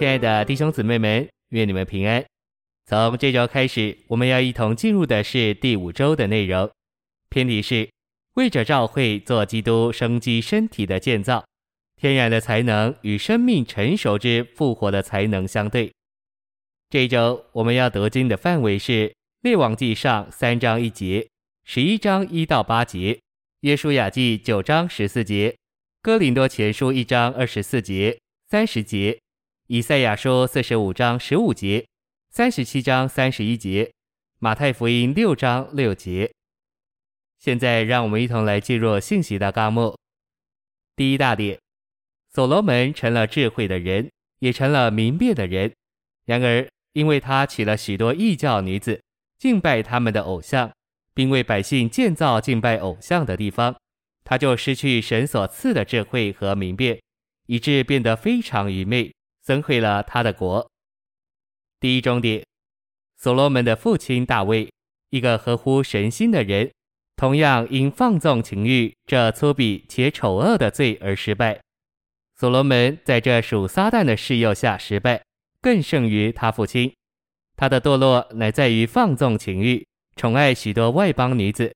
亲爱的弟兄姊妹们，愿你们平安。从这周开始，我们要一同进入的是第五周的内容。篇题是为着召会做基督生机身体的建造，天然的才能与生命成熟之复活的才能相对。这一周我们要得经的范围是列王记上三章一节、十一章一到八节、约书亚记九章十四节、哥林多前书一章二十四节、三十节、以赛亚书四十五章十五节。三十七章三十一节，马太福音六章六节。现在让我们一同来进入信息的纲目。第一大点，所罗门成了智慧的人，也成了明辨的人。然而，因为他娶了许多异教女子，敬拜他们的偶像，并为百姓建造敬拜偶像的地方，他就失去神所赐的智慧和明辨，以致变得非常愚昧，损毁了他的国。第一重点，所罗门的父亲大卫，一个合乎神心的人，同样因放纵情欲这粗鄙且丑恶的罪而失败。所罗门在这属撒旦的示诱下失败，更胜于他父亲。他的堕落乃在于放纵情欲，宠爱许多外邦女子，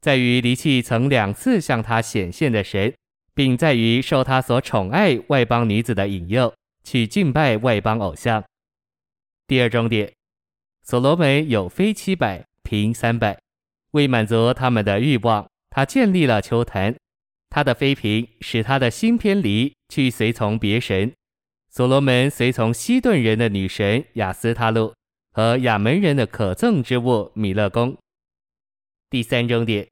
在于离弃曾两次向他显现的神，并在于受他所宠爱外邦女子的引诱，去敬拜外邦偶像。第二重点，所罗门有妃七百，嫔三百，为满足他们的欲望，他建立了邱坛。他的妃嫔使他的心偏离，去随从别神。所罗门随从西顿人的女神亚斯他录和亚门人的可憎之物米勒公。第三重点，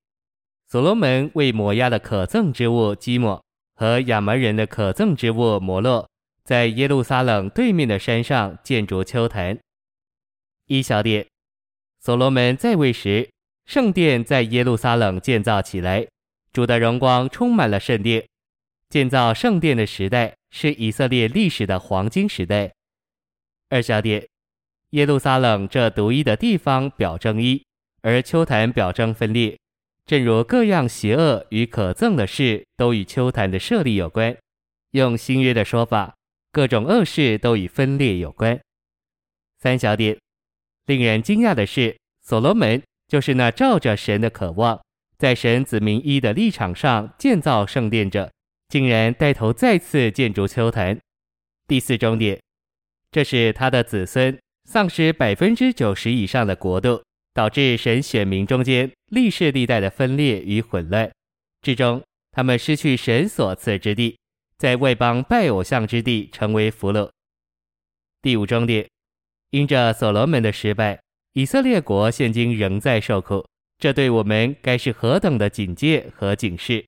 所罗门为摩押的可憎之物基抹和亚门人的可憎之物摩洛。在耶路撒冷对面的山上建筑秋坛。一小点，所罗门在位时，圣殿在耶路撒冷建造起来，主的荣光充满了圣殿。建造圣殿的时代是以色列历史的黄金时代。二小点，耶路撒冷这独一的地方表征一，而秋坛表征分裂，正如各样邪恶与可憎的事都与秋坛的设立有关。用新约的说法。各种恶事都与分裂有关。三小点，令人惊讶的是，所罗门就是那照着神的渴望，在神子民一的立场上建造圣殿者，竟然带头再次建筑秋坛。第四终点，这是他的子孙丧失百分之九十以上的国度，导致神选民中间历世历代的分裂与混乱，至终他们失去神所赐之地。在外邦拜偶像之地成为俘虏。第五重点，因着所罗门的失败，以色列国现今仍在受苦。这对我们该是何等的警戒和警示！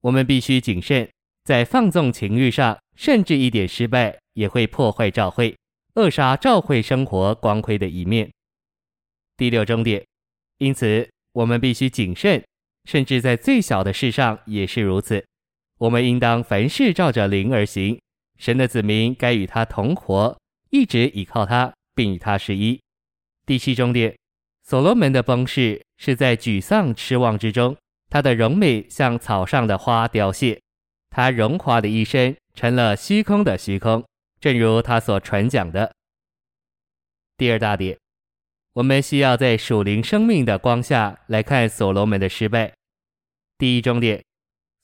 我们必须谨慎，在放纵情欲上，甚至一点失败也会破坏召会，扼杀召会生活光辉的一面。第六重点，因此我们必须谨慎，甚至在最小的事上也是如此。我们应当凡事照着灵而行，神的子民该与他同活，一直倚靠他，并与他是一。第七重点，所罗门的崩逝是在沮丧失望之中，他的荣美像草上的花凋谢，他荣华的一生成了虚空的虚空，正如他所传讲的。第二大点，我们需要在属灵生命的光下来看所罗门的失败。第一重点。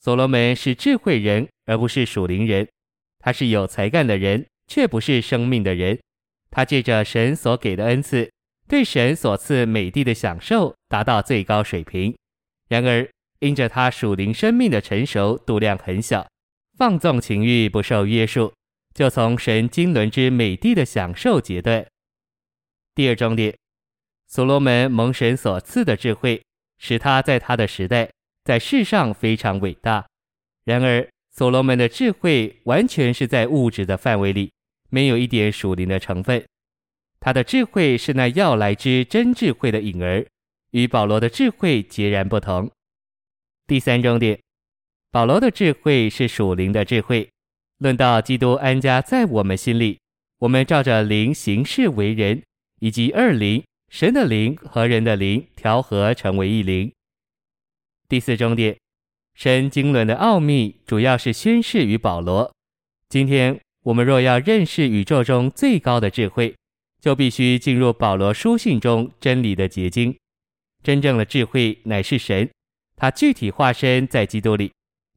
所罗门是智慧人，而不是属灵人。他是有才干的人，却不是生命的人。他借着神所给的恩赐，对神所赐美地的享受达到最高水平。然而，因着他属灵生命的成熟度量很小，放纵情欲不受约束，就从神经纶之美地的享受截断。第二重点，所罗门蒙神所赐的智慧，使他在他的时代。在世上非常伟大，然而所罗门的智慧完全是在物质的范围里，没有一点属灵的成分。他的智慧是那要来之真智慧的影儿，与保罗的智慧截然不同。第三重点，保罗的智慧是属灵的智慧。论到基督安家在我们心里，我们照着灵行事为人，以及二灵，神的灵和人的灵调和成为一灵。第四重点，神经论的奥秘主要是宣示于保罗。今天我们若要认识宇宙中最高的智慧，就必须进入保罗书信中真理的结晶。真正的智慧乃是神，他具体化身在基督里，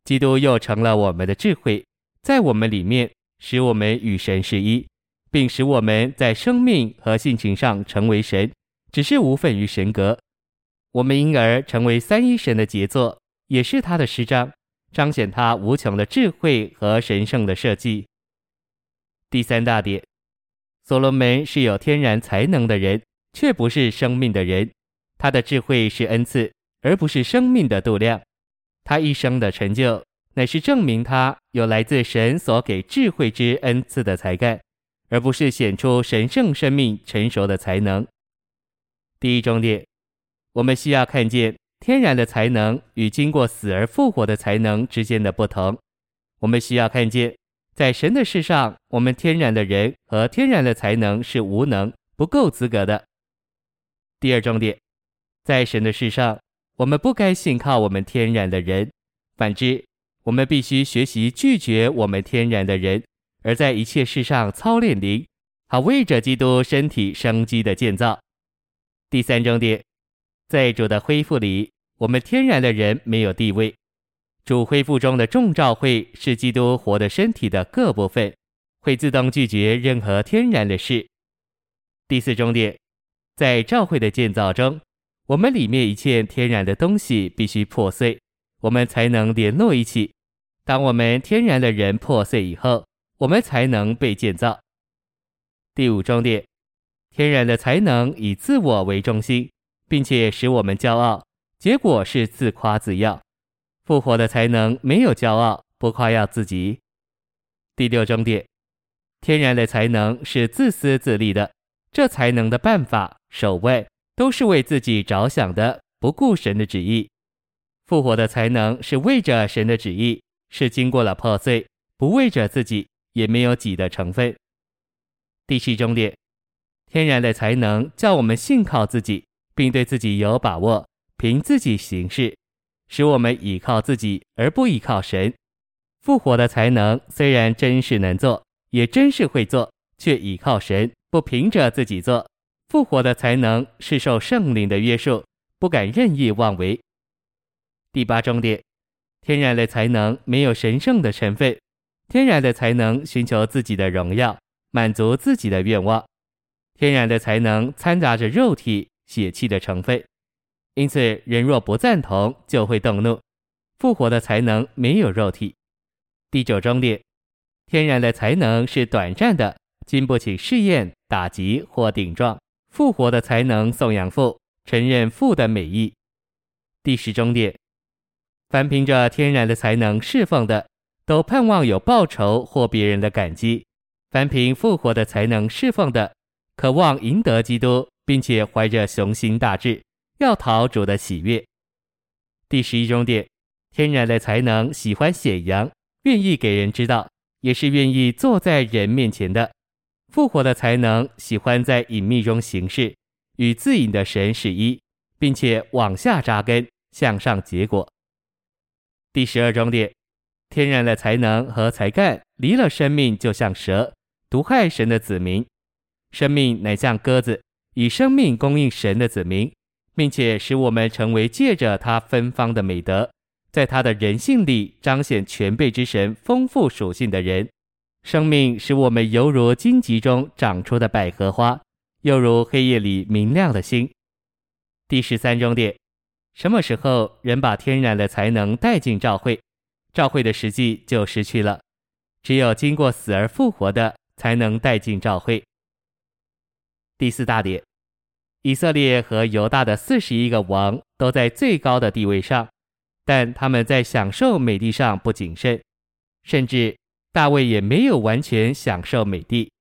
基督又成了我们的智慧，在我们里面，使我们与神是一，并使我们在生命和性情上成为神，只是无分于神格。我们因而成为三一神的杰作，也是他的诗章，彰显他无穷的智慧和神圣的设计。第三大点，所罗门是有天然才能的人，却不是生命的人。他的智慧是恩赐，而不是生命的度量。他一生的成就，乃是证明他有来自神所给智慧之恩赐的才干，而不是显出神圣生命成熟的才能。第一重点，我们需要看见天然的才能与经过死而复活的才能之间的不同。我们需要看见。在神的事上，我们天然的人和天然的才能是无能、不够资格的。第二重点，在神的事上，我们不该信靠我们天然的人，反之，我们必须学习拒绝我们天然的人，而在一切事上操练灵，好为着基督身体生机的建造。第三重点，在主的恢复里，我们天然的人没有地位。主恢复中的众召会是基督活的身体的各部分，会自动拒绝任何天然的事。第四重点，在召会的建造中，我们里面一切天然的东西必须破碎，我们才能联络一起。当我们天然的人破碎以后，我们才能被建造。第五重点，天然的才能以自我为中心，并且使我们骄傲，结果是自夸自耀。复活的才能没有骄傲，不夸耀自己。第六重点，天然的才能是自私自利的，这才能的办法、守卫都是为自己着想的，不顾神的旨意。复活的才能是为着神的旨意，是经过了破碎，不为着自己，也没有己的成分。第七重点，天然的才能叫我们信靠自己，并对自己有把握，凭自己行事。使我们倚靠自己而不倚靠神。复活的才能虽然真是能做，也真是会做，却倚靠神，不凭着自己做。复活的才能是受圣灵的约束，不敢任意妄为。第八重点，天然的才能没有神圣的成分，天然的才能寻求自己的荣耀，满足自己的愿望。天然的才能掺杂着肉体、血气的成分。因此，人若不赞同，就会动怒。复活的才能没有肉体。第九重点，天然的才能是短暂的，经不起试验、打击或顶撞。复活的才能颂扬父，承认父的美意。第十重点，凡凭着天然的才能侍奉的，都盼望有报酬或别人的感激；凡凭复活的才能侍奉的，渴望赢得基督，并且怀着雄心大志。要讨主的喜悦。第十一重点，天然的才能喜欢显扬，愿意给人知道，也是愿意坐在人面前的。复活的才能喜欢在隐秘中行事，与自隐的神是一，并且往下扎根，向上结果。第十二重点，天然的才能和才干离了生命，就像蛇，毒害神的子民；生命乃像鸽子，以生命供应神的子民。并且使我们成为借着他芬芳的美德，在他的人性里彰显全备之神丰富属性的人。生命使我们犹如荆棘中长出的百合花，又如黑夜里明亮的星。第十三重点：什么时候人把天然的才能带进召会，召会的实际就失去了。只有经过死而复活的，才能带进召会。第四大点。以色列和犹大的四十一个王都在最高的地位上，但他们在享受美地上不谨慎，甚至大卫也没有完全享受美地。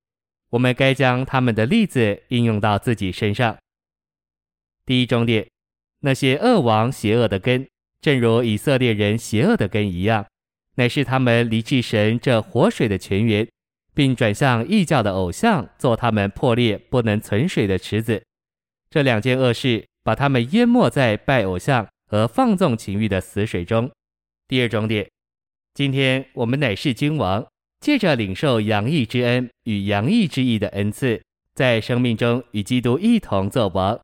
我们该将他们的例子应用到自己身上。第一重点，那些恶王邪恶的根，正如以色列人邪恶的根一样，乃是他们离弃神这活水的泉源，并转向异教的偶像，做他们破裂不能存水的池子。这两件恶事把他们淹没在拜偶像和放纵情欲的死水中。第二重点，今天我们乃是君王，借着领受洋溢之恩与洋溢之意的恩赐，在生命中与基督一同作王。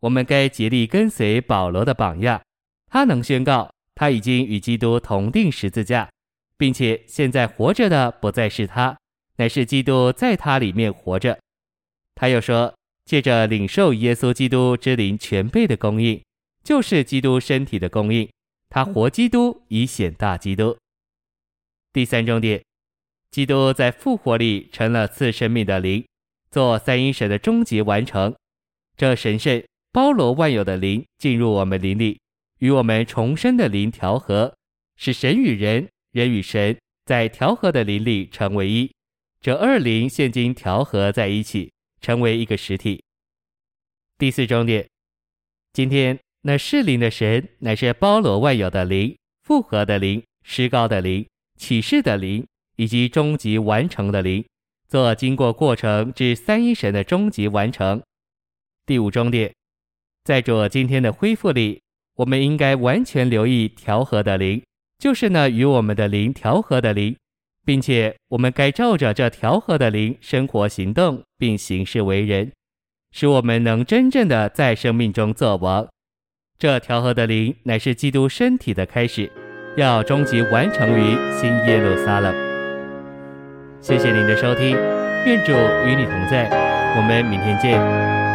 我们该竭力跟随保罗的榜样，他能宣告他已经与基督同钉十字架，并且现在活着的不再是他，乃是基督在他里面活着。他又说，借着领受耶稣基督之灵全备的供应，就是基督身体的供应，他活基督以显大基督。第三重点，基督在复活里成了赐生命的灵，做三一神的终极完成。这神圣包罗万有的灵进入我们灵里，与我们重生的灵调和，使神与人、人与神在调和的灵里成为一。这二灵现今调和在一起，成为一个实体。第四重点，今天那适灵的神，乃是包罗万有的灵、复合的灵、施膏的灵。启示的灵以及终极完成的灵，做经过过程至三一神的终极完成。第五重点，在主今天的恢复里，我们应该完全留意调和的灵，就是那与我们的灵调和的灵，并且我们该照着这调和的灵生活行动，并行事为人，使我们能真正的在生命中作王。这调和的灵乃是基督身体的开始。要终极完成于新耶路撒冷。谢谢您的收听，愿主与你同在，我们明天见。